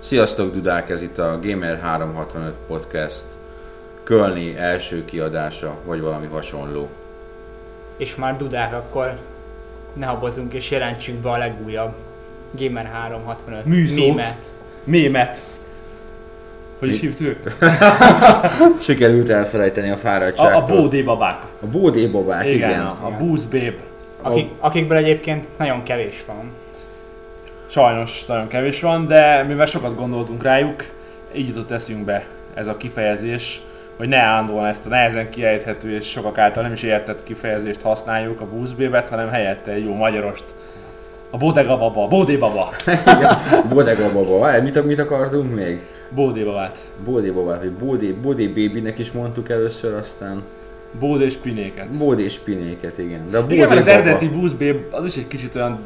Sziasztok, Dudák, ez itt a Gamer 365 Podcast Kölni első kiadása, vagy valami hasonló. És már dudák, akkor ne habozunk és jelentsük be a legújabb Gamer 365 Műszót. mémet. Mémet. Hogy is hívtuk? Sikerült elfelejteni a A, a fáradtságtól. bódé babák. a bódé babák, igen. Igen, a, a babe. Akik, akikből egyébként nagyon kevés van. Sajnos nagyon kevés van, de mivel sokat gondoltunk rájuk, így jutott eszünkbe ez a kifejezés, hogy ne állandóan ezt a nehezen kiejthető és sokak által nem is értett kifejezést használjuk, a booze babe-et, hanem helyette egy jó magyarost. A bodega baba, bódé baba, Bodega baba. Várj, Mit, mit akartunk még? bódé babát. Bódé babát, vagy bódé, bódé babynek is mondtuk először, aztán Bódé spinéket. bódé spinéket, igen. De a Igen, az eredeti babe az is egy kicsit olyan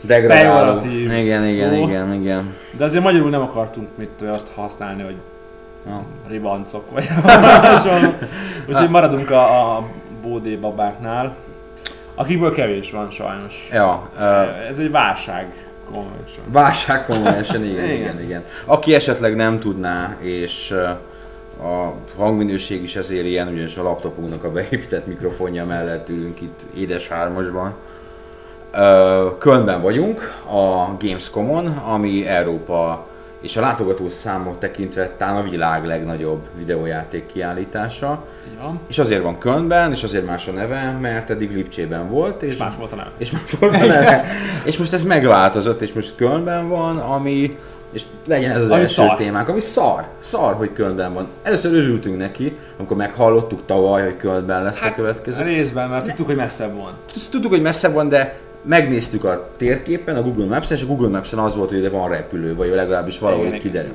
degradáló. Igen, igen, szó. igen, igen. De azért magyarul nem akartunk mit tudom, azt használni, hogy Ja. ribancok vagy hasonló. Úgyhogy maradunk a, a bódé babáknál, akikből kevés van sajnos. Ja, uh, Ez egy válság. Convention. Válság konvention, igen, igen, Igen. igen. Aki esetleg nem tudná, és a hangminőség is ezért ilyen, ugyanis a laptopunknak a beépített mikrofonja mellett ülünk itt édes hármasban. Kölnben vagyunk, a Gamescomon, ami Európa és a látogató számot tekintve talán a világ legnagyobb videójáték kiállítása. Van. És azért van Kölnben, és azért más a neve, mert eddig Lipcsében volt. És, És más volt a neve. és most volt a neve. és most ez megváltozott, és most Kölnben van, ami és legyen ez az Ami első szar. témánk, ami szar. Szar, hogy Kölnben van. Először örültünk neki, amikor meghallottuk tavaly, hogy Kölnben lesz Hát, a következő. Részben, mert tudtuk, hogy messzebb van. Tudtuk, hogy messze van, de megnéztük a térképen, a Google Maps-en, és a Google Maps-en az volt, hogy ide van repülő, vagy legalábbis Igen, igen. kiderült.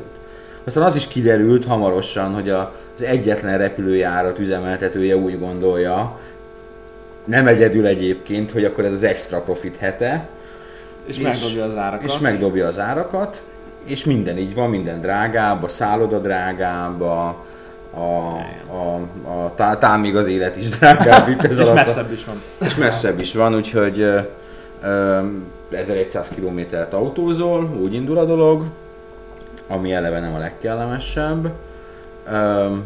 Aztán az is kiderült hamarosan, hogy a- az egyetlen repülőjárat üzemeltetője úgy gondolja, nem egyedül egyébként, hogy akkor ez az extra profit hete, És, És- megdobja az árakat. és megdobja az árakat, és minden így van, minden drágább, a szálloda drágább, a, a, a, a, tá, tá, még az élet is drágább itt ez És alatt messzebb is van. és messzebb is van, úgyhogy 1100 kilométert autózol, úgy indul a dolog, ami eleve nem a legkellemesebb.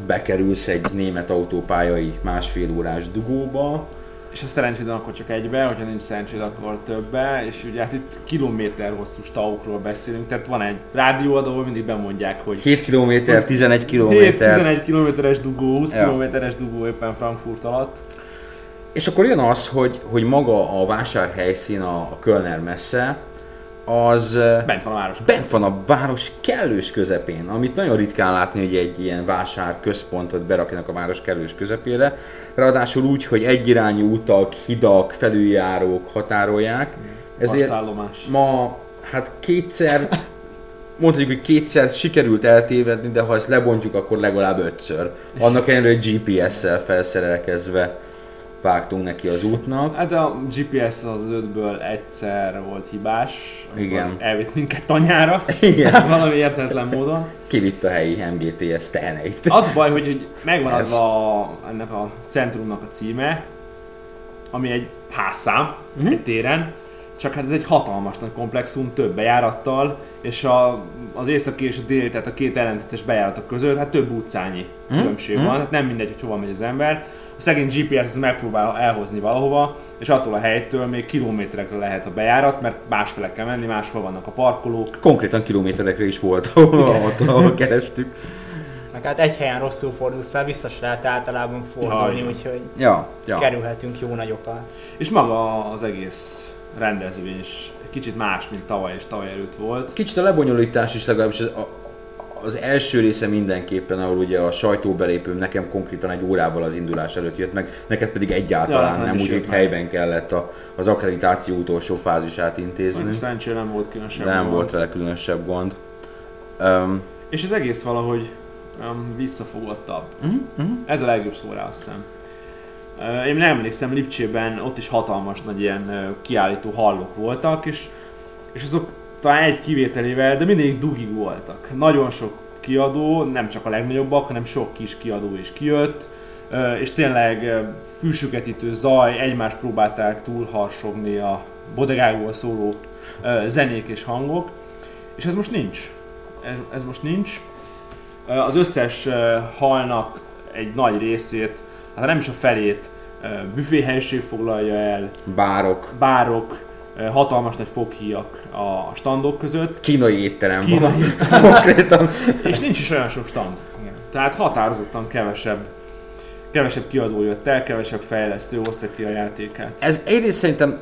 Bekerülsz egy német autópályai másfél órás dugóba, És ha szerencséd van, akkor csak egybe, hogyha nincs szerencséd, akkor többe. És ugye hát itt kilométer hosszú stavokról beszélünk, tehát van egy rádióadó, ahol mindig bemondják, hogy 7 km, 11 km. 7-11 kilométeres dugó, 20 Ja. kilométeres dugó éppen Frankfurt alatt. És akkor jön az, hogy, hogy maga a vásárhelyszín, a, a Kölner messze, az Bent van a város. bent van a város kellős közepén, amit nagyon ritkán látni, hogy egy ilyen vásár központot berakjanak a város kellős közepére. Ráadásul úgy, hogy egyirányú utak, hidak, felüljárók határolják. Ezért Vastállomás. ma hát kétszer, mondhatjuk, hogy kétszer sikerült eltévedni, de ha ezt lebontjuk, akkor legalább ötször. Annak ellenére, hogy GPS-szel felszerelkezve vágtunk neki az útnak. Hát a GPS az ötből egyszer volt hibás. Igen. Elvitt minket tanyára. Igen. Valami értetlen módon. Kivitt a helyi MGTS teheneit. Az baj, hogy, hogy megvan Ez. adva a, ennek a centrumnak a címe, ami egy házszám, Mhm. egy téren, csak hát ez egy hatalmas nagy komplexum, több bejárattal, és a, az északi és a déli, tehát a két ellentétes bejáratok között, hát több utcányi Mhm. különbség van, tehát nem mindegy, hogy hova megy az ember. A szegény GPS az megpróbál elhozni valahova, és attól a helytől még kilométerekre lehet a bejárat, mert másfele kell menni, máshol vannak a parkolók. Konkrétan kilométerekre is volt, ahol, ahol, kerestük. Meg hát egy helyen rosszul fordulsz fel, vissza se lehet általában fordulni, Jaj. úgyhogy Ja, ja. kerülhetünk jó nagyokat. És maga az egész rendezvény is kicsit más, mint tavaly és tavaly előtt volt. Kicsit a lebonyolítás is legalábbis az, a, az első része mindenképpen, ahol ugye a sajtóbelépőm nekem konkrétan egy órával az indulás előtt jött meg, neked pedig egyáltalán Ja, nem nem, is úgy, jött itt helyben kellett a, az akkreditáció utolsó fázisát intézni. Szerencsére nem volt különösebb De nem gond. volt vele különösebb gond. Um, És az egész valahogy um, visszafogottabb. uh-huh, uh-huh. Ez a legjobb szó rá, azt hiszem. Uh, én nem emlékszem, Lipcsében ott is hatalmas nagy ilyen uh, kiállító hallok voltak, és, és azok talán egy kivételével, de mindig dugig voltak. Nagyon sok kiadó, nem csak a legnagyobbak, hanem sok kis kiadó is kijött, és tényleg fűsüketítő zaj, egymást próbálták túlharsogni a bodegákból szóló zenék és hangok, és ez most nincs. ez, ez most nincs. Az összes halnak egy nagy részét, hát nem is a felét, ö, büféhelyiség foglalja el, Bárok, bárok, hatalmas nagy foghíjak a standok között, kínai étterem Kínai van. Konkrétan. és nincs is olyan sok stand. Tehát határozottan kevesebb, kevesebb kiadó jött el, kevesebb fejlesztő hozta ki a játékát. Ez egyrészt szerintem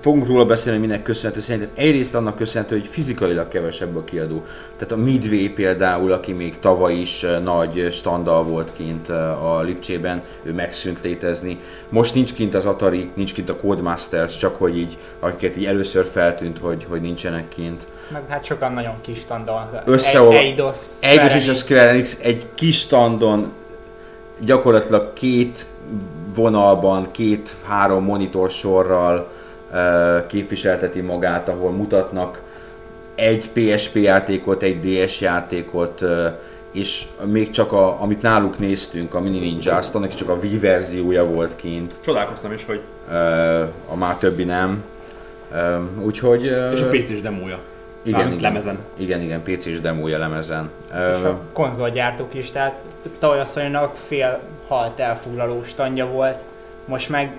fogunk róla beszélni, minek köszönhető. Szerintem egyrészt annak köszönhető, hogy fizikailag kevesebb a kiadó. Tehát a Midway például, aki még tavaly is nagy standal volt kint a Lipcsében, ő megszűnt létezni. Most nincs kint az Atari, nincs kint a Codemasters, csak hogy így, akiket így először feltűnt, hogy, hogy nincsenek kint. Meg hát sokan nagyon kis standal. Összeol- Eidos, Eidos és a Square Enix egy kis standon gyakorlatilag két vonalban, két-három monitorsorral uh, képviselteti magát, ahol mutatnak egy PSP játékot, egy DS játékot, és még csak a, amit náluk néztünk, a Mini Ninja, azt annak csak a Wii verziója volt kint, Csodálkoztam is, hogy a már többi nem. Úgyhogy... És a PC-s demója. igen, Mármint igen, lemezen. Igen, igen, PC-s demója lemezen. És Uh, a konzolgyártók is, tehát tavaly asszonynak fél halt elfoglaló standja volt, most meg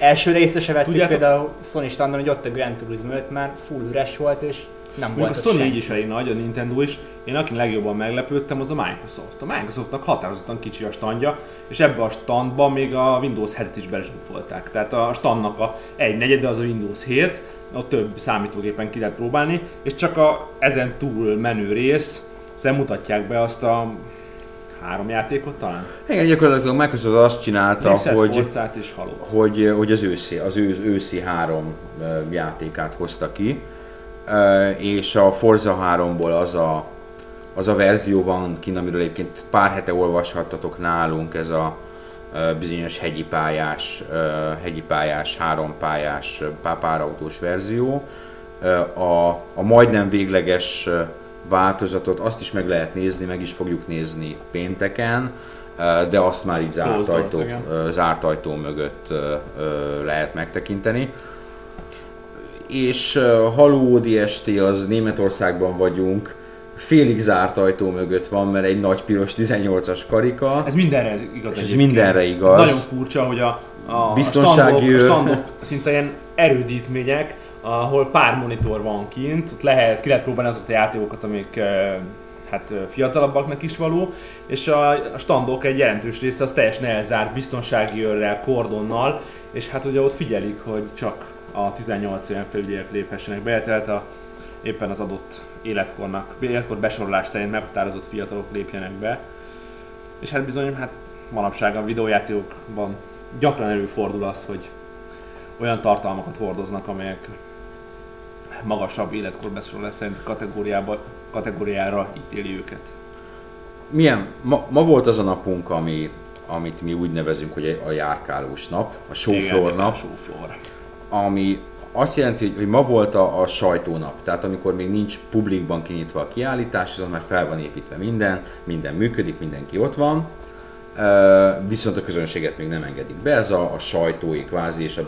első részre se vettük Tudjátok- például Sony standon, hogy ott a Grand Turismo 5 már full üres volt, és nem Mondjuk volt a Sony így is elég nagy, a Nintendo is. Én akin legjobban meglepődtem, az a Microsoft. A Microsoftnak határozottan kicsi a standja, és ebbe a standba még a Windows 7-et is belezsúfolták. Tehát a standnak a egy negyede az a Windows 7, a több számítógépen ki lehet próbálni, és csak a ezen túl menő rész, mutatják be azt a három játékot talán. Igen, gyakorlatilag Microsoft azt csinálta, Népszert, hogy, és hogy, hogy az őszi, az ősz, őszi három ö, játékát hozta ki, Ö, és a Forza 3-ból az a, az a verzió van kint, amiről egyébként pár hete olvashattatok nálunk, ez a bizonyos hegyi pályás, hegyi pályás, három pályás, ö, pá- párautós verzió. A, a majdnem végleges változatot azt is meg lehet nézni, meg is fogjuk nézni pénteken, de azt már így zárt, Closed ajtó, igen. zárt ajtó mögött lehet megtekinteni. És ö, Halo DST az Németországban vagyunk, félig zárt ajtó mögött van, mert egy nagy piros 18-as karika, Ez mindenre igaz ez mindenre igaz. Nagyon furcsa, hogy a, a, Biztonsági a, standok, a standok szinte ilyen erődítmények, ahol pár monitor van kint, ott lehet, ki lehet próbálni azokat a játékokat, amik hát fiatalabbaknak is való, és a, a standok egy jelentős része az teljesen elzárt biztonsági őrrel, kordonnal, és hát ugye ott figyelik, hogy csak a 18 éven felüliek léphessenek be, tehát a, éppen az adott életkornak, életkor besorolás szerint meghatározott fiatalok lépjenek be. És hát bizony, hát manapság a videójátékokban gyakran előfordul az, hogy olyan tartalmakat hordoznak, amelyek magasabb életkorbesorolás szerint kategóriába, kategóriára ítéli őket. Milyen, ma, ma volt az a napunk, ami, amit mi úgy nevezünk, hogy a járkálós nap, a Igen, nap, A showfloor. ami azt jelenti, hogy, hogy ma volt a, a sajtónap, tehát amikor még nincs publikban kinyitva a kiállítás, azon már fel van építve minden, minden működik, mindenki ott van, viszont a közönséget még nem engedik be, ez a, a sajtói kvázi és a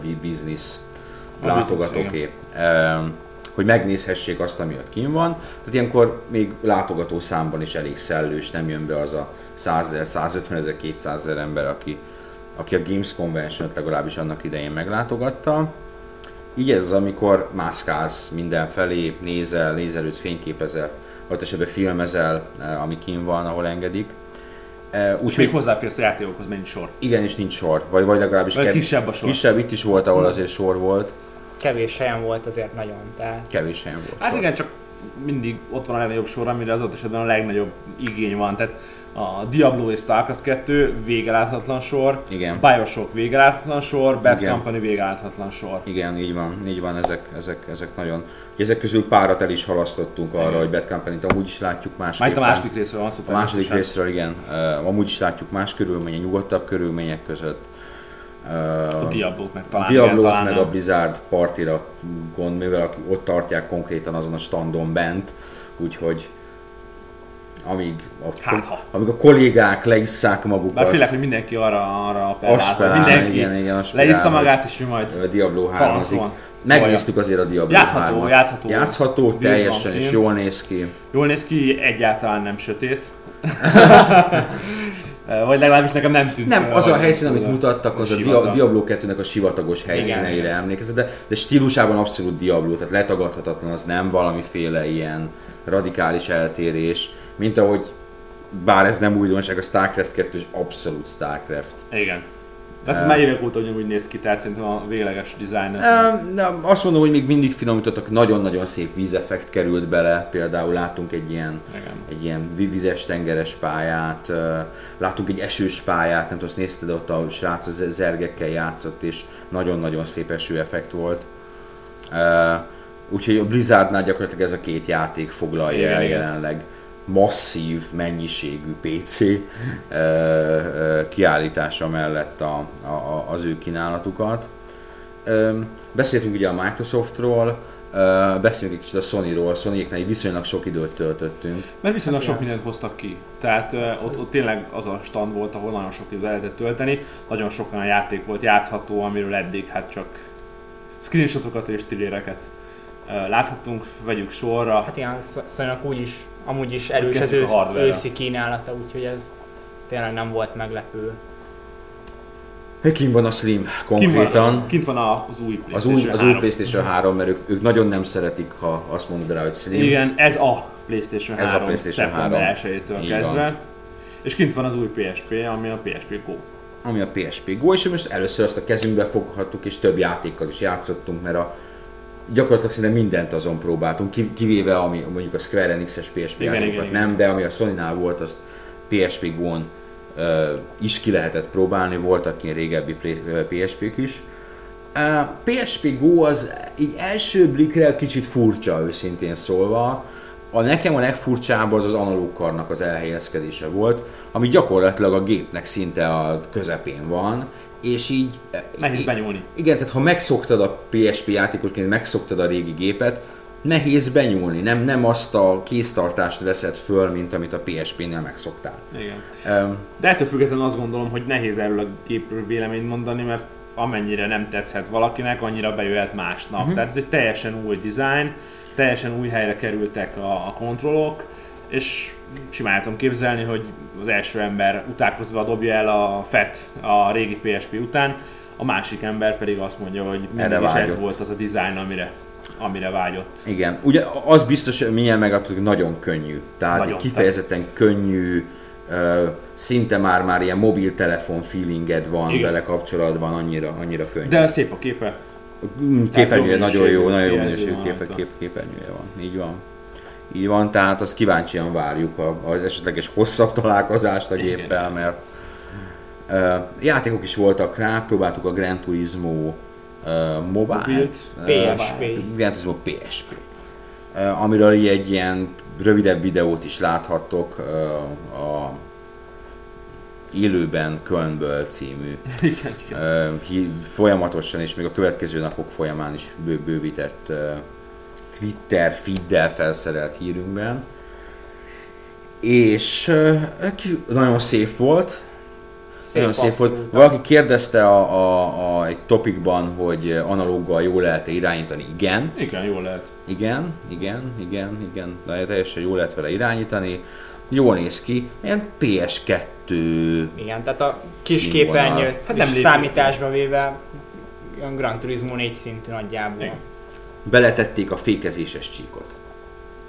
A látogatóké, Ö, hogy megnézhessék azt, ami ott kín van. Tehát ilyenkor még látogató számban is elég szellős, nem jön be az a 100 ezer, 150 ezer, 200 ezer ember, aki, aki a Games Convention-t legalábbis annak idején meglátogatta. Így ez az, amikor mászkálsz mindenfelé, nézel, nézelődsz, fényképezel, vagy esetben filmezel, eh, ami kín van, ahol engedik. Eh, És még hozzáférsz a játékokhoz, mennyi sor. igen, és nincs sor, vagy, vagy legalábbis Vagy kev- kisebb a sor. Kisebb, itt is volt, ahol azért sor volt, Kevés helyen volt azért nagyon, tehát kevés helyen volt. Hát sor. igen, csak mindig ott van a legnagyobb sor, amire az ott esetben a legnagyobb igény van. Tehát a Diablo és Starcraft 2 végeláthatatlan sor, Igen. Bioshock végeláthatatlan sor, Bad Igen. Company végeláthatatlan sor. Igen, így van, így van, ezek, ezek, ezek nagyon... Ezek közül párat el is halasztottunk arra, Igen. hogy Bad Company-t amúgy is látjuk Majd másképpen. a második részről van szó. A második részről igen, uh, amúgy is látjuk más körülmények, nyugodtabb körülmények között. A Diablo-t meg talán. a Diablo-t igen, talán meg nem. a Blizzard partira gond, mivel ott tartják konkrétan azon a standon bent, úgyhogy amíg a, Hát, ha. amíg a kollégák leisszák magukat, Bár félek, hogy mindenki arra, arra appellál, aspirál, mindenki igen, igen, aspirál, leissza magát, és ő majd a Diablo 3 Falankon. Megnéztük azért a Diablo Játszható, 3-at. játszható. Játszható teljesen, és jól néz ki. Jól néz ki, egyáltalán nem sötét. Vagy legalábbis nekem nem tűnt Nem, az a helyszín, amit mutattak, az a sivatag. Diablo 2-nek a sivatagos helyszíneire igen. emlékezett, de, de stílusában abszolút Diablo, tehát letagadhatatlan az nem valamiféle ilyen radikális eltérés, mint ahogy bár ez nem újdonság, a StarCraft 2 is abszolút StarCraft. Igen. Tehát ez már évek óta ugyanúgy néz ki, tehát szerintem a végleges na, azt mondom, hogy még mindig finomítottak, nagyon-nagyon szép vízeffekt került bele, például látunk egy ilyen Igen. egy ilyen vi- vizes tengeres pályát, ö, láttunk egy esős pályát, nem tudom, azt nézted ott a srác az zergekkel játszott, és nagyon-nagyon szép esőeffekt volt. Úgyhogy a Blizzardnál gyakorlatilag ez a két játék foglalja Igen, el jelenleg masszív mennyiségű PC kiállítása mellett a, a, a, az ő kínálatukat. Beszéltünk ugye a Microsoftról, ö, beszélünk egy kicsit a Sony-ról, Sony-éknál viszonylag sok időt töltöttünk. Mert viszonylag Hát sok igen. mindent hoztak ki. Tehát uh, ott, ott tényleg az a stand volt, ahol nagyon sok időt lehetett tölteni, nagyon sok olyan játék volt játszható, amiről eddig hát csak screenshotokat és trailereket uh, láthattunk, vegyük sorra. Hát ilyen szóval úgyis, amúgy is erős az ősz, őszi kínálata, úgyhogy ez tényleg nem volt meglepő. Kint van a Slim Kint konkrétan. van, kint van a- az új Az PlayStation új, az új 3. PlayStation 3, mert ők, ők nagyon nem szeretik, ha azt mondod rá, hogy Slim. Igen, ez a PlayStation Ez a 3 PlayStation szeptember 3. 1-től Így kezdve. És kint van az új PSP, ami a PSP Go. Ami a PSP Go, és most először azt a kezünkbe foghattuk, és több játékkal is játszottunk, mert a gyakorlatilag szinte mindent azon próbáltunk, ki- kivéve ami mondjuk a Square Enix-es PSP Igen, játékokat igen, nem, de ami a Sony-nál volt, azt PSP Go-n ö, is ki lehetett próbálni, voltak ilyen régebbi PSP-k is. A PSP Go az így első blikre kicsit furcsa, őszintén szólva. A nekem a legfurcsább az az analóg karnak az elhelyezkedése volt, ami gyakorlatilag a gépnek szinte a közepén van, és így... Nehéz benyúlni. igen, tehát ha megszoktad a PSP játékosként, megszoktad a régi gépet, nehéz benyúlni, nem, nem azt a kéztartást veszed föl, mint amit a PSP-nél megszoktál. Igen. Um, De ettől függetlenül azt gondolom, hogy nehéz erről a gépről véleményt mondani, mert amennyire nem tetszett valakinek, annyira bejöhet másnak. Uh-huh. Tehát ez egy teljesen új design, teljesen új helyre kerültek a, a kontrollok, és tudom képzelni, hogy az első ember utálkozva dobja el a FET a régi PSP után, a másik ember pedig azt mondja, hogy Erre is ez volt az a design, amire, amire vágyott. igen, ugye az biztos, hogy milyen hogy nagyon könnyű. Tehát Nagyon. kifejezetten könnyű, ö, szinte már-már ilyen mobiltelefon feelinged van Igen. vele kapcsolatban, annyira, annyira könnyű. De szép a képe. Mm, képernyője nagyon jó, nagyon jó minőségű képe, kép, képernyője van. Így van. Így van, tehát azt kíváncsian várjuk az esetleges hosszabb találkozást a géppel, mert uh, játékok is voltak rá, próbáltuk a Gran Turismo uh, mobile Mobilt, PSP. Gran Turismo PSP. Uh, amiről egy ilyen rövidebb videót is láthattok uh, a Élőben Kölnből című igen, igen. Hí- folyamatosan és még a következő napok folyamán is bő, bővített ö, Twitter feeddel felszerelt hírünkben. És ki- nagyon szép volt, Szép, nagyon szép volt. Valaki kérdezte a, a, a, egy topikban, hogy analóggal jól lehet-e irányítani. Igen, Igen, jól lehet. igen, igen, igen, igen, de teljesen jól lehet vele irányítani. Jól néz ki, ilyen PS2 Igen, tehát a kis képernyőt Hát nem számításba véve olyan Gran Turismo 4 szintű nagyjából. Igen. beletették a fékezéses csíkot.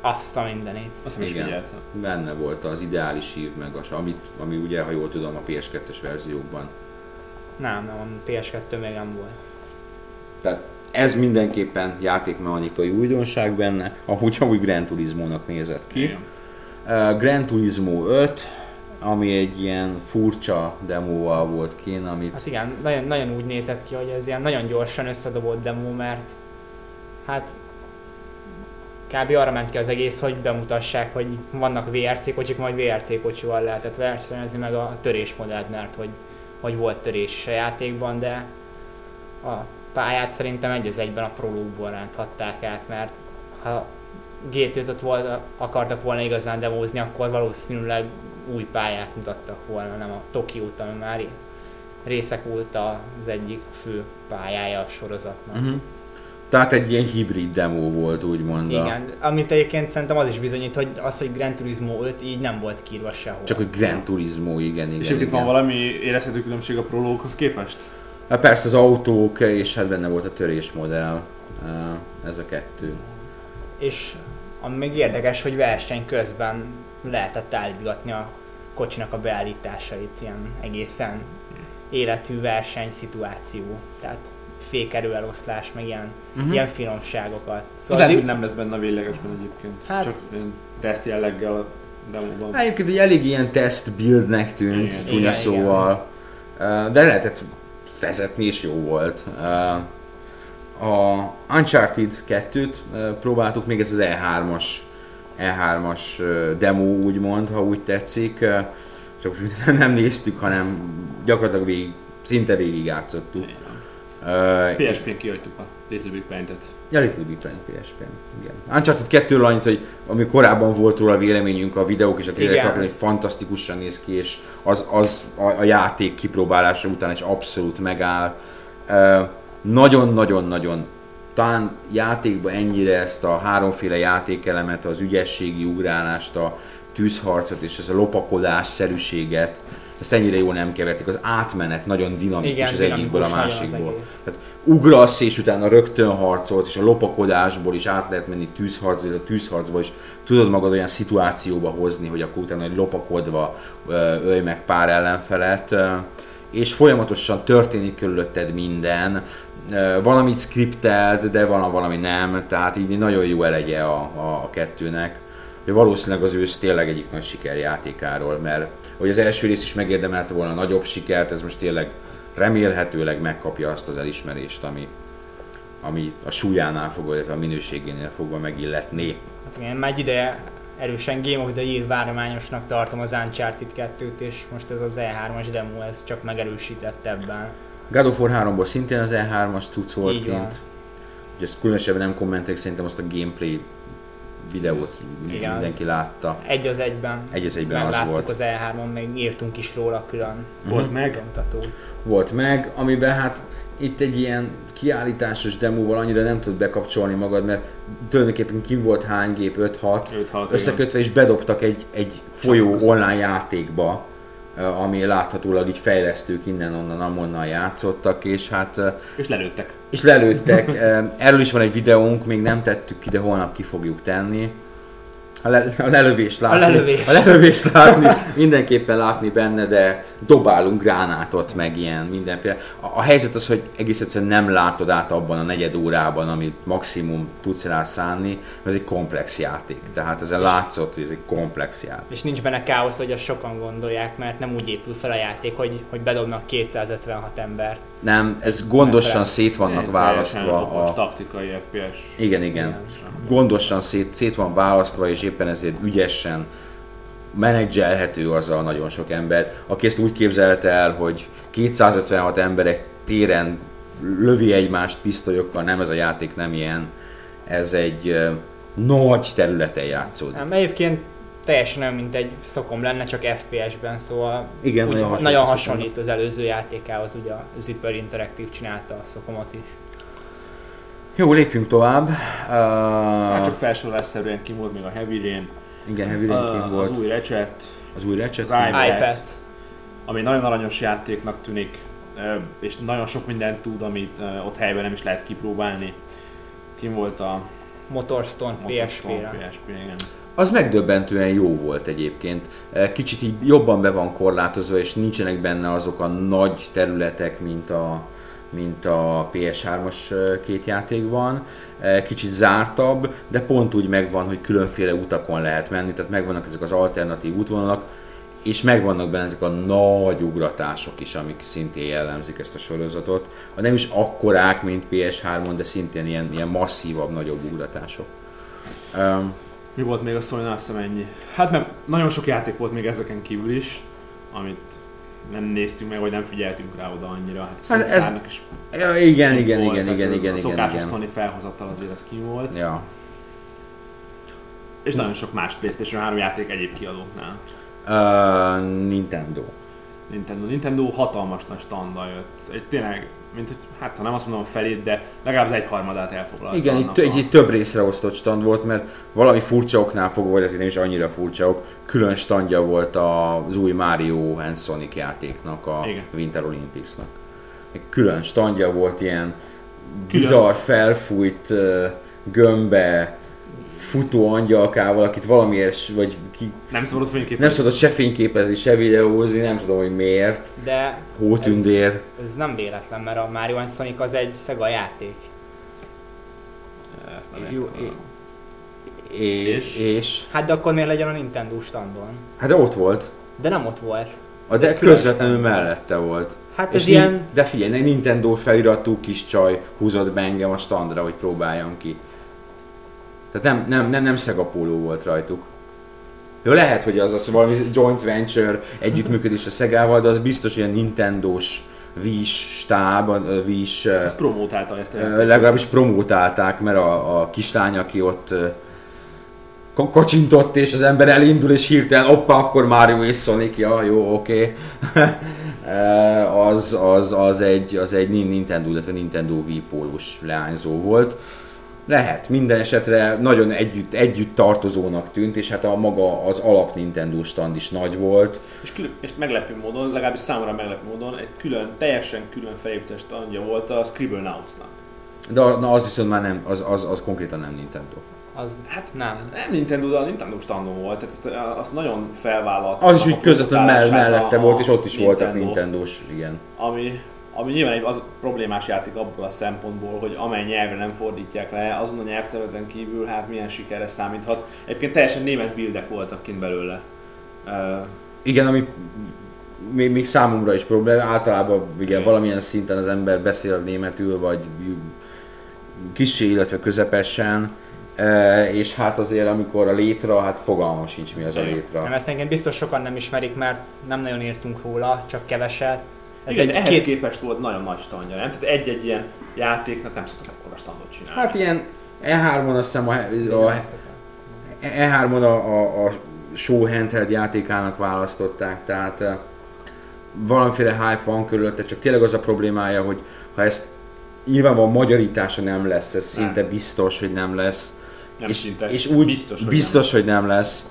Azt a mindenét. Azt nem is Igen. figyeltem. Benne volt az ideális hív, meg az, amit, ami ugye, ha jól tudom, a PS2-es verziókban. Nem, nem, a PS2 még nem volt. Tehát ez mindenképpen játékmechanikai újdonság benne, ahogy amúgy Gran Turismo-nak nézett ki. Igen. Uh, Gran Turismo 5, ami egy ilyen furcsa demóval volt kén, amit Hát igen, nagyon, nagyon úgy nézett ki, hogy ez ilyen nagyon gyorsan összedobott demo, mert hát kb. arra ment ki az egész, hogy bemutassák, hogy vannak VRC kocsik, majd VRC kocsival lehetett versenyezni, meg a törésmodellt, mert hogy, hogy volt törés a játékban, de a pályát szerintem egy az egyben a prológból ránthatták át, mert ha G5-öt volt, akartak volna igazán demózni, akkor valószínűleg új pályát mutattak volna, nem a Tokiót, ami már részek volt az egyik fő pályája a sorozatnak. Uh-huh. Tehát egy ilyen hibrid demo volt, úgymond. Igen, amit egyébként szerintem az is bizonyít, hogy az, hogy Gran Turismo 5 így nem volt kiírva sehol. Csak hogy Gran Turismo, igen, igen. És egyébként van valami érezhető különbség a prológhoz képest? Hát persze az autók, és hát benne volt a törésmodell. Uh, Ez a kettő. És ami még érdekes, hogy verseny közben lehetett állítgatni a kocsinak a beállításait, ilyen egészen életű verseny szituáció. Tehát fékerő eloszlás, meg ilyen, Uh-huh. ilyen finomságokat. Szóval Lehet, hogy nem lesz benne a véglegesben egyébként. Hát- Csak ilyen teszt jelleggel a demóban. Hát Egyébként egy elég ilyen test buildnek tűnt, Igen, csúnya igen, szóval. Uh, De lehetett vezetni, és jó volt. Uh, A Uncharted 2-t uh, próbáltuk, még ez az E3-as E3-as uh, demo úgymond, ha úgy tetszik. Uh, Csak nem, nem néztük, hanem gyakorlatilag végig, szinte végig játszottuk. Uh, PSP-n kihagytuk a Little Big Paint-et. Ja, Little Big Planet PSP-n, igen. Uncharted 2 annyit, hogy ami korábban volt róla véleményünk a videók és a tényleg hogy fantasztikusan néz ki, és az, az a, a játék kipróbálása után is abszolút megáll. Ö, Nagyon-nagyon-nagyon talán játékban ennyire ezt a háromféle játékelemet, az ügyességi ugrálást, a tűzharcot és ez a lopakodás szerűséget, ezt ennyire jól nem keverték. Az átmenet nagyon dinamikus igen, az egyikből a az másikból egész. tehát ugrasz, és utána rögtön harcolsz, és a lopakodásból is át lehet menni tűzharcba, és a tűzharcból is tudod magad olyan szituációba hozni, hogy akkor utána hogy lopakodva ölj meg pár ellenfelet, és folyamatosan történik körülötted minden, valamit skriptelt, de van valami nem, tehát így nagyon jó elegye a, a, a kettőnek. Valószínűleg az ősz tényleg egyik nagy sikerjátékáról, mert hogy az első rész is megérdemelte volna nagyobb sikert, ez most tényleg remélhetőleg megkapja azt az elismerést, ami, ami a súlyánál fogva, illetve a minőségénél fogva megilletné. Hát igen, már egy ideje erősen Game of the Year várományosnak tartom az Uncharted 2-t, és most ez az E3-as demo, ez csak megerősített ebben. God of War 3-ból szintén az E3-as cucc volt Így van. kint. Ugye ezt különösebben nem kommentek, szerintem azt a gameplay videót Igen, mindenki az- látta. Egy az egyben. Egy az egyben az volt. az E3-on, még írtunk is róla külön Volt meg. bemutató. volt meg, amiben hát itt egy ilyen kiállításos demóval annyira nem tudod bekapcsolni magad, mert tulajdonképpen kim volt hány gép, 5-6, 5-6, összekötve és bedobtak egy, egy folyó online játékba, ami láthatólag így fejlesztők innen-onnan, amonnan játszottak, és hát eh, És lelőttek. és lelőttek. Eh, Erről is van egy videónk, még nem tettük ki, de holnap ki fogjuk tenni. A, le, a lelövést látni. lelövés. A lelövést látni, mindenképpen látni benne, de dobálunk gránátot, meg ilyen mindenféle. A, a helyzet az, hogy egész egyszerűen nem látod át abban a negyed órában, amit maximum tudsz rá szánni, mert ez egy komplex játék. Tehát ezen látszott, hogy ez egy komplex játék. És nincs benne káosz, hogy azt sokan gondolják, mert nem úgy épül fel a játék, hogy, hogy bedobnak 256 embert. Nem, ez gondosan szét vannak választva a, taktikai FPS. Igen, igen. Gondosan szét, szét van választva, és éppen ezért ügyesen menedzselhető az a nagyon sok ember, aki ezt úgy képzelte el, hogy 256 emberek téren lövi egymást pisztolyokkal, nem ez a játék nem ilyen. Ez egy ö, nagy területen játszódik. Nem, egyébként teljesen olyan, mint egy szokom lenne, csak FPS-ben, szóval Igen, úgy, nagyon nagyon, hasonlít. hasonlít az előző játékához, ugye a Zipper Interactive csinálta a szokomot is. Jó, lépjünk tovább. Hát Uh, csak felsorolásszerűen ki volt még a Heavy Rain, igen, Heavy Rain King az volt. új Ratchet, Az új Ratchet. az iPad. iPad. ami nagyon aranyos játéknak tűnik, és nagyon sok mindent tud, amit ott helyben nem is lehet kipróbálni. Kim volt a Motorstone Motorstone PSP-re. PSP, igen. Az megdöbbentően jó volt egyébként. Kicsit így jobban be van korlátozva, és nincsenek benne azok a nagy területek, mint a, mint a PS3-as eh, két játékban. Kicsit zártabb, de pont úgy megvan, hogy különféle utakon lehet menni, tehát megvannak ezek az alternatív útvonalak, és megvannak benne ezek a nagy ugratások is, amik szintén jellemzik ezt a sorozatot. A nem is akkorák, mint PS3-on, de szintén ilyen, ilyen masszívabb, nagyobb ugratások. Um, Mi volt még a sony ennyi. Hát mert nagyon sok játék volt még ezeken kívül is, amit nem néztünk meg, vagy nem figyeltünk rá oda annyira. Hát, Hát ez- is igen, igen, volt, igen, igen, a igen, igen, szokásos igen. Sony felhozattal azért ez ki volt. Ja. És nagyon sok más Playstation 3 játék egyéb kiadóknál. Uh, Nintendo. Nintendo. Nintendo hatalmas nagy standal jött. Egy tényleg, mint hogy, hát ha nem azt mondom a felét, de legalább az egyharmadát elfoglalta. Igen, itt egy, egy több részre osztott stand volt, mert valami furcsa oknál fogva, vagy hát nem is annyira furcsa ok, külön standja volt az új Mario and Sonic játéknak, a Igen. Winter Olympicsnak. Egy külön standja volt ilyen bizarr, felfújt gömbbe futó angyalkával, akit valamiért, vagy ki, Nem szabadott fényképezni. nem szabadott se fényképezni, se videózni, nem tudom, hogy miért. De Hótündér. ez nem véletlen, mert a Mario and Sonic az egy Sega játék. Ezt nem Jó, értem. És, És? és, Hát de akkor miért legyen a Nintendo standon? hát de ott volt. De nem ott volt. A Ez de közvetlenül stand. mellette volt. Hát És ez ni- ilyen... De figyelj, egy Nintendo feliratú kis csaj húzott be engem a standra, hogy próbáljam ki. Tehát nem, nem, nem, nem Sega póló volt rajtuk. Jó, lehet, hogy az az valami joint venture együttműködés a Szegával, de az biztos, hogy a Nintendo-s Wii-s stáb, ö, Ezt promótálta ezt a legalábbis promótálták, mert a, a kislány, aki ott kocsintott, és az ember elindul, és hirtelen, oppa, akkor Mario és Sonic, ja, jó, oké. Okay. az, az, az, egy, az egy Nintendo, illetve Nintendo Wii pólus leányzó volt. Lehet, minden esetre nagyon együtt, együtt tartozónak tűnt, és hát a maga az alap Nintendo stand is nagy volt. És, külön, és meglepő módon, legalábbis számomra meglepő módon, egy külön, teljesen külön felépített standja volt a Scribble Nauts-nak. De a- na, az viszont már nem, az, az, az konkrétan nem Nintendo. Az, Hát nem. nem Nintendo, de a Nintendo standon volt, tehát ezt, azt nagyon felvállalta. Az is úgy közvetlenül mell- mellette volt, és ott is voltak Nintendo. Nintendo-s, igen. Ami, ami nyilván egy az problémás játék abból a szempontból, hogy amely nyelvre nem fordítják le, azon a nyelvterületen kívül hát milyen sikerre számíthat. Egyébként teljesen német bildek voltak kint belőle. Uh, Igen, ami még, még számomra is probléma, általában igen, Igen. valamilyen szinten az ember beszél németül, vagy kissé, illetve közepesen, e, és hát azért amikor a létra, hát fogalmam sincs mi az a Igen. létra. Nem, ezt engem biztos sokan nem ismerik, mert nem nagyon írtunk róla, csak keveset. Ez igen, egy ehhez két... képest volt nagyon nagy standja, nem? Tehát egy-egy ilyen játéknak nem szoktak ekkora standot csinálni. Hát ilyen E3-on azt hiszem a, a, E3-on a, a, a show handheld játékának választották, tehát eh, valamiféle hype van körülötte, csak tényleg az a problémája, hogy ha ezt nyilvánvalóan magyarítása nem lesz, ez Nem. szinte biztos, hogy nem lesz. nem és, szinte. és úgy biztos, hogy biztos hogy nem lesz.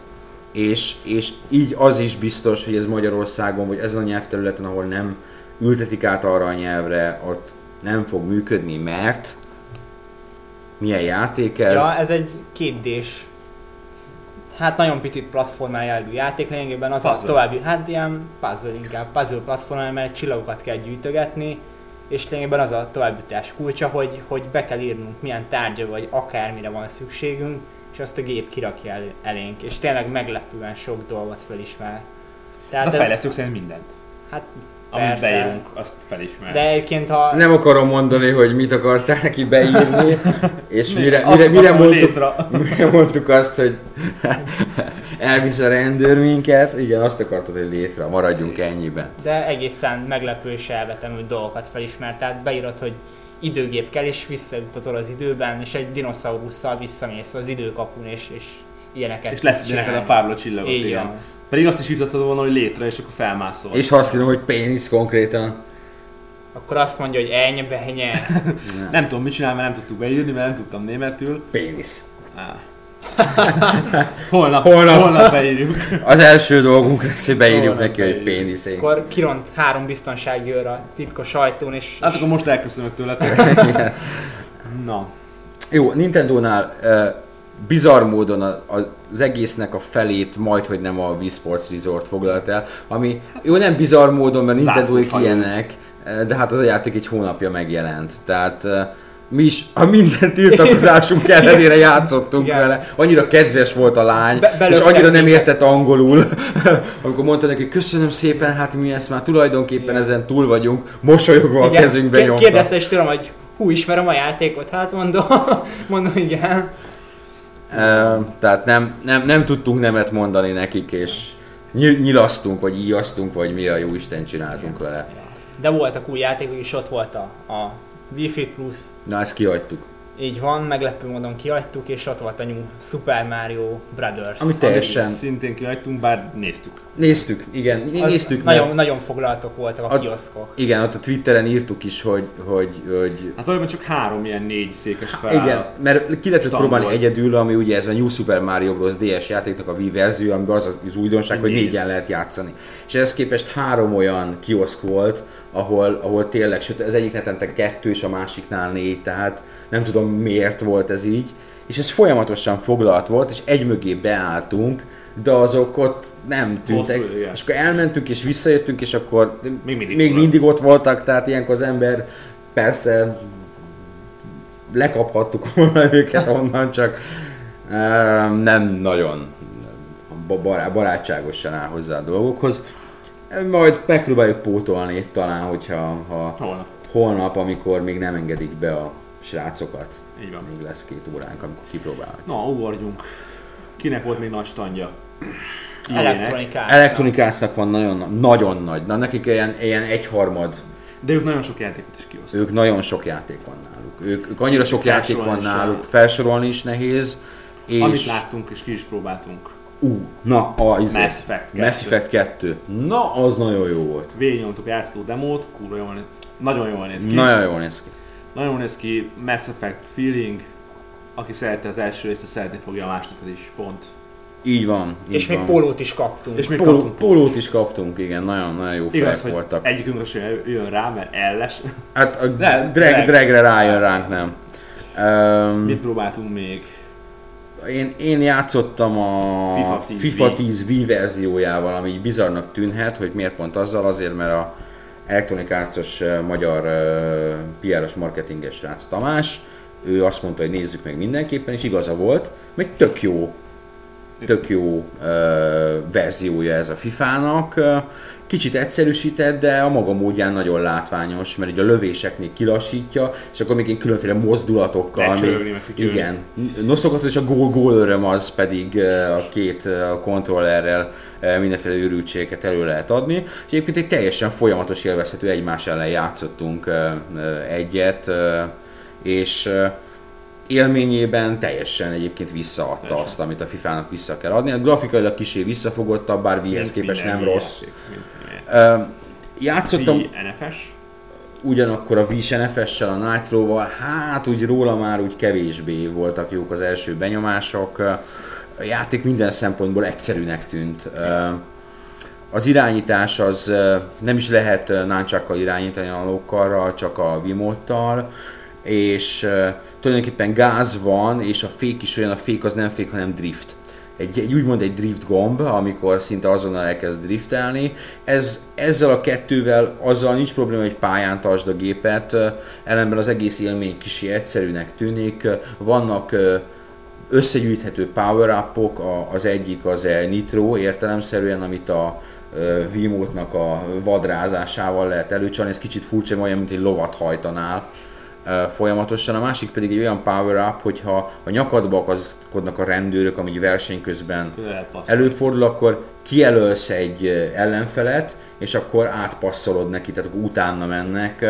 És, és így az is biztos, hogy ez Magyarországon, vagy ezen a nyelvterületen, ahol nem ültetik át arra a nyelvre, ott nem fog működni, mert milyen játék ez? Ja, ez egy kétdés. Hát nagyon picit platformál jellegű játék, lényegében az a Puzzle. további, hát ilyen puzzle inkább, puzzle platformál, mert csillagokat kell gyűjtögetni, és lényegében az a továbbítás kulcsa, hogy, hogy be kell írnunk milyen tárgya vagy akármire van szükségünk, és azt a gép kirakja el, elénk, és tényleg meglepően sok dolgot felismer. De Tehát a fejlesztők szerint mindent. hát Amit Persze. beírunk, azt felismer. de egyébként ha Nem akarom mondani, hogy mit akartál neki beírni, és mire, mire, mire, mondtuk, mire mondtuk azt, hogy elvisz a rendőr minket, igen, azt akartad, hogy létre, maradjunk ennyiben. de egészen meglepő és elvetemű dolgokat felismert. Tehát beírod, hogy időgép kell, és visszautazol az időben, és egy dinoszaurusszal visszamész az időkapun, és, és ilyeneket És lesz neked a a csillagot, Így igen. Pedig azt is írtad volna, hogy létre, és akkor felmászol. És ha azt írom, hogy pénisz konkrétan. Akkor azt mondja, hogy ennyi, benye. Nem tudom, mit csinál, mert nem tudtuk beírni, mert nem tudtam németül. Pénisz. Á. holnap, Holnap. holnap. beírjuk. Az első dolgunk lesz, hogy beírjuk Holnap neki, hogy beírjuk. pénisz. én. Akkor kiront három biztonsági őr a titkos ajtón, és, Hát és akkor most elköszönök tőletek. Na, Jó, Nintendo-nál uh, bizarr módon a, az egésznek a felét majd, hogy nem a Wii Sports Resort foglalt el, ami jó, nem bizarr módon, mert hajó. ilyenek, eh, de hát az a játék egy hónapja megjelent, tehát uh, mi is a minden tiltakozásunk ellenére játszottunk Igen. vele. Annyira kedves volt a lány, Be- és annyira nem értett angolul, amikor mondta neki, köszönöm szépen, hát mi ezt már tulajdonképpen ezen túl vagyunk, mosolyogva a Igen, kezünkbe ké- nyomta. Kérdezte is tőlem, hogy hú, ismerem a játékot, hát mondom, mondom, igen. Tehát nem, nem, nem tudtunk nemet mondani nekik, és ny- nyilasztunk, vagy íjasztunk, vagy mi a jó Isten csináltunk vele. De voltak új játékok is, ott volt a, a Wi-Fi Plus, Na ezt kihagytuk. Így van, meglepő módon kihagytuk, és ott volt a New Super Mario Brothers. Ami teljesen- Amit szintén kihagytunk, bár néztük. Néztük, igen, Az néztük. nagyon, mert- nagyon foglaltok voltak a A- kioszkok. Igen, ott a Twitteren írtuk is, hogy, hogy, hogy Hát valójában csak három ilyen négy székes fel. igen, mert ki lehetett próbálni volt. egyedül, ami ugye ez a New Super Mario Bros. DS játéknak a Wii verzió, amiben az az újdonság, hogy Négy. négyen lehet játszani. És ehhez képest három olyan kioszk volt, ahol, ahol tényleg, sőt az egyik netente kettő, és a másiknál négy, tehát nem tudom miért volt ez így. És ez folyamatosan foglalt volt, és egy mögé beálltunk, de azok ott nem tűntek. Hosszú. És akkor elmentünk és visszajöttünk, és akkor Még mindig még mindig ott voltak, tehát ilyenkor az ember persze lekaphattuk volna őket onnan, csak em, nem nagyon ba- bará- barátságosan áll hozzá a dolgokhoz. Majd megpróbáljuk pótolni itt talán, hogyha ha Holnap. holnap, amikor még nem engedik be a srácokat. Így van. Még lesz két óránk, amikor kipróbáljuk. Na, ugorjunk. Kinek volt még nagy standja? Elektronikát. Elektronikásznak van nagyon, nagyon nagy, na nekik ilyen, ilyen egyharmad De ők nagyon sok játékot is kiosztak. Ők nagyon sok játék van náluk. Ők, ők annyira sok játék van náluk, felsorolni is nehéz. És Amit láttunk és ki is próbáltunk. Ú, na, a izé, Mass Effect 2. Mass Effect 2. Na, az nagyon jó volt. Végignyomtuk játszó demót, kurva jól néz Nagyon jól néz ki. Nagyon jól néz ki. Nagyon jól néz ki, Mass Effect feeling. Aki szerette az első részt, szeretni fogja a másodikat is, pont. Így van. Így És még van. pólót is kaptunk. És még Póló, kaptunk pólót is kaptunk, igen, nagyon, nagyon jó Igaz, fejek hogy voltak. egyikünkre sem jön rá, mert elles. Hát a Ne, drag, drag. dragre rájön ránk, nem. Um, Mit próbáltunk még? Én, én játszottam a FIFA 10 FIFA Wii. 10 Wii verziójával, ami bizarnak tűnhet, hogy miért pont azzal, azért, mert a Electronic Arts-os magyar PR-os marketinges srác Tamás, ő azt mondta, hogy nézzük meg mindenképpen, és igaza volt, meg tök jó, tök jó uh, verziója ez a FIFA-nak. Kicsit egyszerűsített, de a maga módján nagyon látványos, mert így a lövéseknél kilassítja, és akkor még különféle mozdulatokkal. Még- igen, noszokat és a gól gól öröm az pedig a két eh, kontrollerrel mindenféle őrültségeket elő lehet adni. És egyébként egy teljesen folyamatos élvezhető egymás ellen játszottunk egyet, és élményében teljesen egyébként visszaadta Teljesen. azt, amit a FIFA-nak vissza kell adni. A grafikailag kicsi visszafogottabb, bár Mint képest nem rossz. Eh, Játszottam NFS. ugyanakkor a Vision NFS-sel, a Nitro-val, hát úgy róla már úgy kevésbé voltak jók az első benyomások. A játék minden szempontból egyszerűnek tűnt. Az irányítás az nem is lehet náncsakkal irányítani a lókarral, csak a Wiimote-tal, és tulajdonképpen gáz van, és a fék is olyan, a fék az nem fék, hanem drift egy, egy úgymond egy drift gomb, amikor szinte azonnal elkezd driftelni. Ez, ezzel a kettővel azzal nincs probléma, hogy pályán tartsd a gépet, ellenben az egész élmény kicsi egyszerűnek tűnik. Vannak ö, összegyűjthető power upok az egyik az egy nitro értelemszerűen, amit a ö, Wiimote-nak a vadrázásával lehet előcsalni, ez kicsit furcsa, olyan, mint egy lovat hajtanál folyamatosan. A másik pedig egy olyan power up, hogyha a nyakadba akaszkodnak a rendőrök, ami verseny közben előfordul, akkor kijelölsz egy ellenfelet, és akkor átpasszolod neki, tehát akkor utána mennek.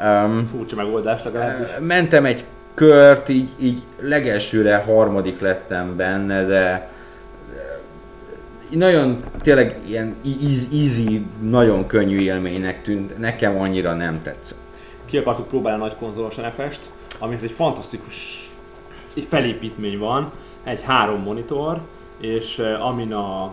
Um, Furcsa megoldás legalábbis. mentem egy kört, így, így legelsőre harmadik lettem benne, de nagyon tényleg ilyen easy, nagyon könnyű élménynek tűnt, nekem annyira nem tetszett. Ki akartuk próbálni a nagy konzolos NFS-t, amihez egy fantasztikus felépítmény van, egy három monitor, és eh, amin a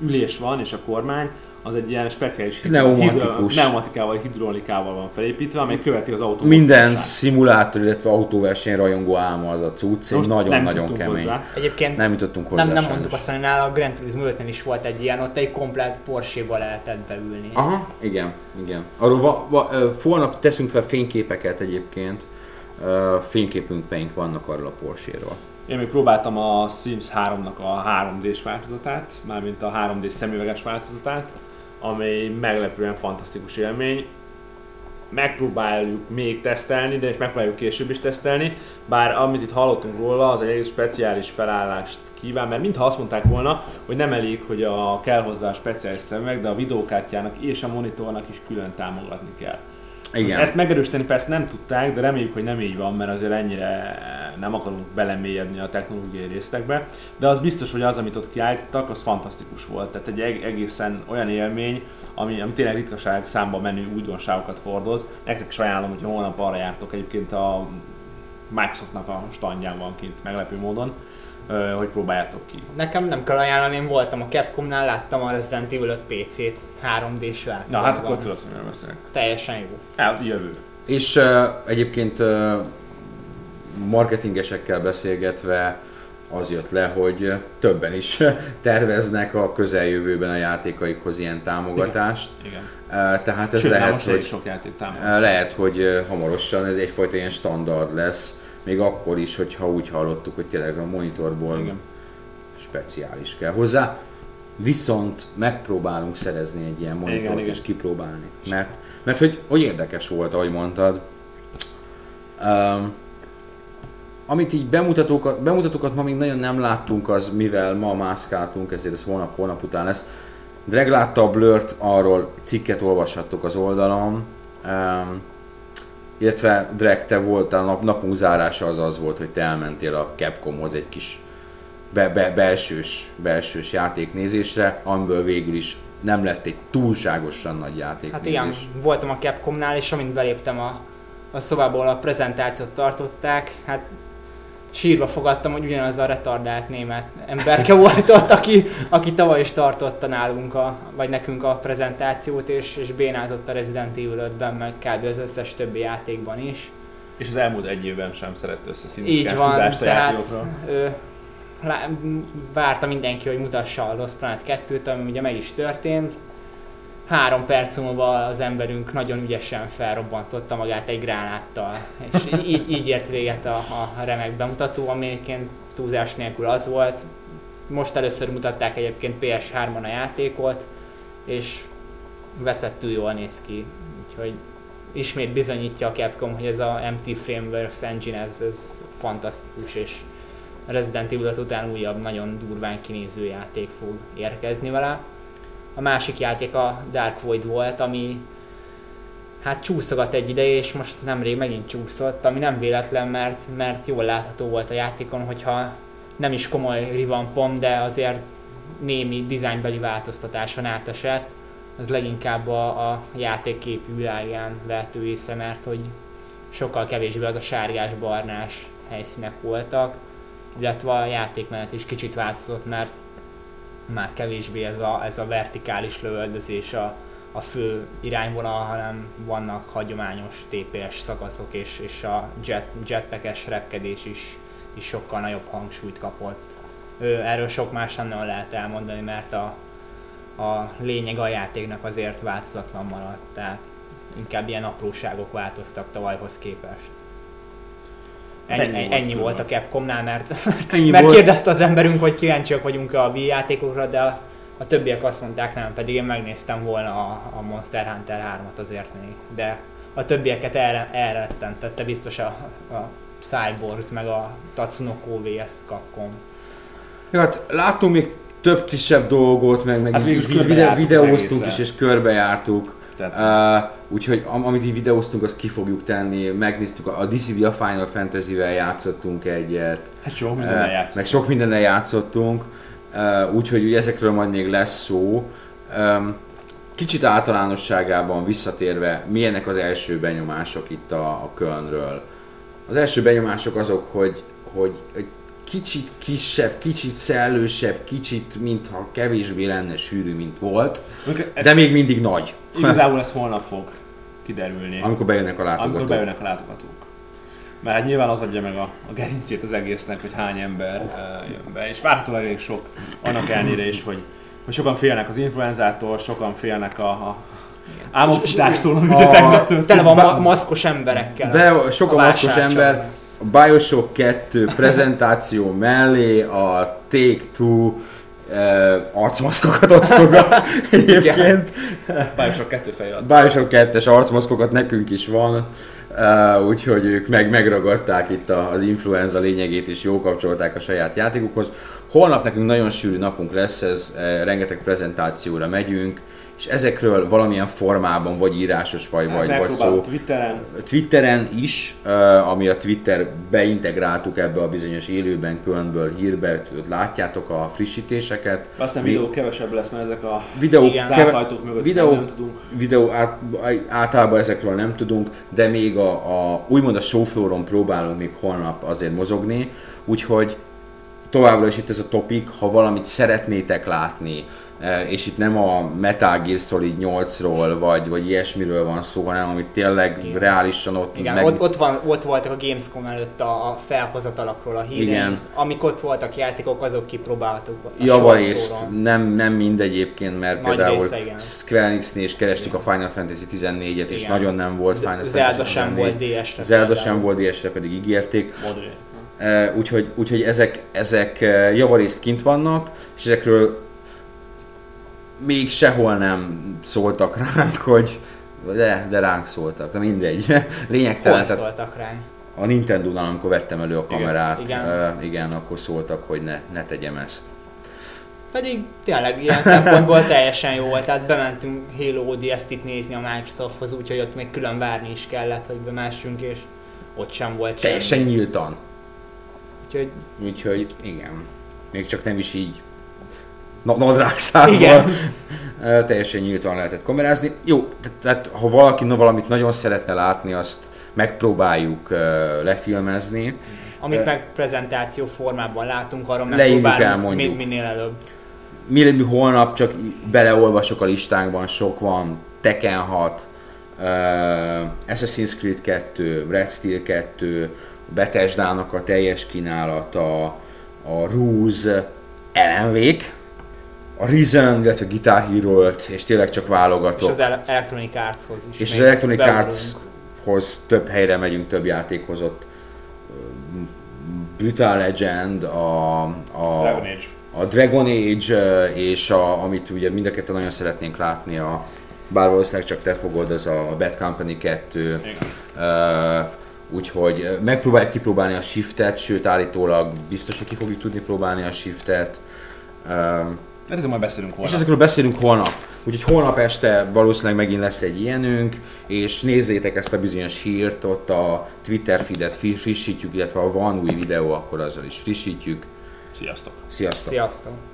ülés van és a kormány, az egy ilyen speciális Pneumatikus. pneumatikával, hidrolikával van felépítve, amely követi az autó Minden szimulátor, illetve autóverseny rajongó álma az a cucc, nagyon-nagyon kemény. hozzá. Egyébként Nem jutottunk hozzá nem, nem sajnos. mondtuk azt, hogy nála a Grand Turismo 5 is volt egy ilyen, ott egy komplet Porsche-ba lehetett beülni. Aha, igen, igen. Arról va, va, holnap teszünk fel fényképeket egyébként. Fényképünk vannak arról a Porsche-ról. Én még próbáltam a Sims 3-nak a 3D-s változatát, mármint a 3D szemüveges változatát, amely meglepően fantasztikus élmény. Megpróbáljuk még tesztelni, de és megpróbáljuk később is tesztelni, bár amit itt hallottunk róla, az egy speciális felállást kíván, mert mintha azt mondták volna, hogy nem elég, hogy a, kell hozzá a speciális szemüveg, de a videókártyának és a monitornak is külön támogatni kell. Igen. Ezt megerősíteni persze nem tudták, de reméljük, hogy nem így van, mert azért ennyire nem akarunk belemélyedni a technológiai résztekbe. De az biztos, hogy az, amit ott kiállítottak, az fantasztikus volt. Tehát egy eg- egészen olyan élmény, ami, ami tényleg ritkaság számba menő újdonságokat hordoz. Nektek is ajánlom, hogy holnap arra jártok egyébként a Microsoftnak a standján van kint meglepő módon, hogy próbáljátok ki. Nekem nem kell ajánlani, én voltam a Capcomnál, láttam a Resident Evil 5 PC-t 3D-s Na hát akkor tudod, hogy miről beszélek. Teljesen jó. Hát jövő. És uh, egyébként uh, marketingesekkel beszélgetve az jött le, hogy többen is terveznek a közeljövőben a játékaikhoz ilyen támogatást. Igen. Uh, tehát ez Sőt, lehet, hogy, sok játék támogat. lehet, hogy hamarosan ez egyfajta ilyen standard lesz, még akkor is, hogyha úgy hallottuk, hogy tényleg a monitorból Igen. speciális kell hozzá. Viszont megpróbálunk szerezni egy ilyen monitort Igen, igen. és kipróbálni. Mert, mert hogy, hogy érdekes volt, ahogy mondtad. Um, amit így bemutatókat, bemutatókat ma még nagyon nem láttunk, az mivel ma mászkáltunk, ezért ez holnap, holnap után lesz. Drag látta a Blurt, arról cikket olvashattok az oldalon. Um, illetve Drag, te voltál, nap, napunk zárása az az volt, hogy te elmentél a Capcomhoz egy kis be, be, belsős, belsős játéknézésre, amiből végül is nem lett egy túlságosan nagy Hát játéknézés. igen, voltam a Capcomnál, és amint beléptem a, a szobából a prezentációt tartották, hát sírva fogadtam, hogy ugyanaz a retardált német emberke volt ott, aki, aki tavaly is tartotta nálunk, a, vagy nekünk a prezentációt, és, és bénázott a Resident Evil 5-ben, meg kb. az összes többi játékban is. És az elmúlt egy évben sem szerett össze Így van, tudást a tehát játékokról. ö, lá, várta mindenki, hogy mutassa a Lost Planet 2-t, ami ugye meg is történt. Három perc múlva az emberünk nagyon ügyesen felrobbantotta magát egy gránáttal, és így, így ért véget a, a remek bemutató, ami egyébként túlzás nélkül az volt. Most először mutatták egyébként PS3-on a játékot, és veszettül jól néz ki, úgyhogy ismét bizonyítja a Capcom, hogy ez a MT Frameworks engine, ez, ez fantasztikus, és Resident Evil 5 után újabb, nagyon durván kinéző játék fog érkezni vele. A másik játék a Dark Void volt, ami hát csúszogat egy ideje, és most nemrég megint csúszott, ami nem véletlen, mert, mert jól látható volt a játékon, hogyha nem is komoly revampom, de azért némi dizájnbeli változtatáson átesett, az leginkább a, a játék képi világán lehető észre, mert hogy sokkal kevésbé az a sárgás-barnás helyszínek voltak, illetve a játékmenet is kicsit változott, mert már kevésbé ez a, ez a vertikális lövöldözés a, a fő irányvonal, hanem vannak hagyományos TPS szakaszok, és, és a jet, jetpackes repkedés is, is sokkal nagyobb hangsúlyt kapott. Erről sok más nem lehet elmondani, mert a, a lényeg a játéknak azért változatlan maradt, tehát inkább ilyen apróságok változtak tavalyhoz képest. Ennyi, Ennyi ennyi, volt ennyi volt a Capcomnál, mert, Ennyi mert volt. kérdezte az emberünk, hogy kíváncsiak vagyunk a Wii játékokra, de a, a többiek azt mondták nem, pedig én megnéztem volna a, a Monster Hunter 3-at azért még, de a többieket erre, elrettentette biztos a, a Cyborgs meg a Tatsunoko vs Capcom. Ja, hát láttunk még több kisebb dolgot, meg, meg Hát videóztunk is, és körbejártuk. Tehát, Uh, úgyhogy am- amit így videóztunk, azt ki fogjuk tenni, megnéztük, a a DCD a Final Fantasy-vel játszottunk egyet, hát sok uh, mindennel játszunk. meg sok mindennel játszottunk, uh, úgyhogy ugye ezekről majd még lesz szó. Um, kicsit általánosságában visszatérve, milyenek az első benyomások itt a, a Kölnről? Az első benyomások azok, hogy, hogy egy kicsit kisebb, kicsit szellősebb, kicsit mintha kevésbé lenne sűrű, mint volt, Ez, de még mindig nagy, Igazából ez holnap fog kiderülni. amikor bejönnek a amikor látogatók. bejönnek a látogatók. Mert hát nyilván az adja meg a, a gerincét az egésznek, hogy hány ember uh, jön be, és várhatólag elég sok, annak ellenére is, hogy, hogy sokan félnek az influenzától, sokan félnek a, a álmokfutástól, ami ugye A- tegnap történt. Tele van ma- maszkos emberekkel. Be, sok a A maszkos ember, a Bioshock 2 prezentáció mellé a Take-Two uh, arcmaszkokat osztogat egyébként. Bioshock kettő fej alatt. Bioshock 2-es arcmaszkokat nekünk is van, uh, úgyhogy ők meg megragadták itt a, az influenza lényegét és jó kapcsolták a saját játékukhoz. Holnap nekünk nagyon sűrű napunk lesz, ez uh, rengeteg prezentációra megyünk, és ezekről valamilyen formában, vagy írásos, vagy, vagy, vagy szó, Twitteren. Twitteren is, ö, ami a Twitter beintegráltuk ebbe a bizonyos élőben, különből hírbe, látjátok a frissítéseket. Aztán Mi- videó kevesebb lesz, mert ezek a Videó, keve- mögött videó- nem tudunk. videó át, általában ezekről nem tudunk, de még a, a úgymond a showflooron próbálunk még holnap azért mozogni, úgyhogy továbbra is itt ez a topik, ha valamit szeretnétek látni, eh, és itt nem a Metal Gear Solid 8-ról, vagy, vagy ilyesmiről van szó, hanem amit tényleg Igen. reálisan ott Igen, meg... ott, ott, van, ott voltak a Gamescom előtt a, a felhozatalakról a híreink. Igen. Amik ott voltak játékok, azok kipróbáltuk. a Javarészt, nem, nem mind egyébként, mert Nagy például része, igen. Square Enixnél is kerestük a Final Fantasy 14-et, és Igen. nagyon nem volt Final Z- Fantasy Zelda sem 14. volt DS-re. Zelda sem volt DS-re, pedig ígérték. Modern. Eh, Úgyhogy, úgyhogy ezek, ezek eh, javarészt kint vannak, és ezekről még sehol nem szóltak ránk, hogy de, de ránk szóltak, de mindegy. Lényegtelen, Hol szóltak ránk? a Nintendo-nál, amikor vettem elő a kamerát, igen. igen, igen akkor szóltak, hogy ne, ne tegyem ezt. Pedig tényleg ilyen szempontból teljesen jó volt, tehát bementünk Halo ODST itt nézni a Microsofthoz, úgyhogy ott még külön várni is kellett, hogy bemessünk, és ott sem volt Teljesen semmi. nyíltan. Úgyhogy Úgyhogy igen, még csak nem is így na- nadrágszárban. Teljesen nyíltan lehetett kamerázni. Jó, tehát, ha valaki na, valamit nagyon szeretne látni, azt megpróbáljuk uh, lefilmezni. amit Ö, meg prezentáció formában látunk, el, megpróbálunk mi- minél előbb. Mi, mi holnap csak beleolvasok a listánkban, sok van, Tekken 6, uh, Assassin's Creed 2, Red Steel 2, Bethesda-nak a teljes kínálata, a Ruse, LMV-k, a Reason, illetve Guitar Hero 5, és tényleg csak És válogatok. az El- Electronic Artshoz is. És az Electronic. Artshoz több helyre megyünk, több játékhoz ott. Brutal Legend, a, a, Dragon Age. a Dragon Age, és a, amit ugye mind a ketten nagyon szeretnénk látni, a, bár valószínűleg csak te fogod, az a Bad Company 2. Igen. Uh, úgyhogy megpróbáljuk kipróbálni a shiftet, sőt állítólag biztos, hogy ki fogjuk tudni próbálni a shiftet. Hát ezzel majd beszélünk és holnap. ezekről beszélünk holnap. Úgyhogy holnap este valószínűleg megint lesz egy ilyenünk, és nézzétek ezt a bizonyos hírt, ott a Twitter feedet frissítjük, illetve ha van új videó, akkor azzal is frissítjük. Sziasztok! Sziasztok! Sziasztok!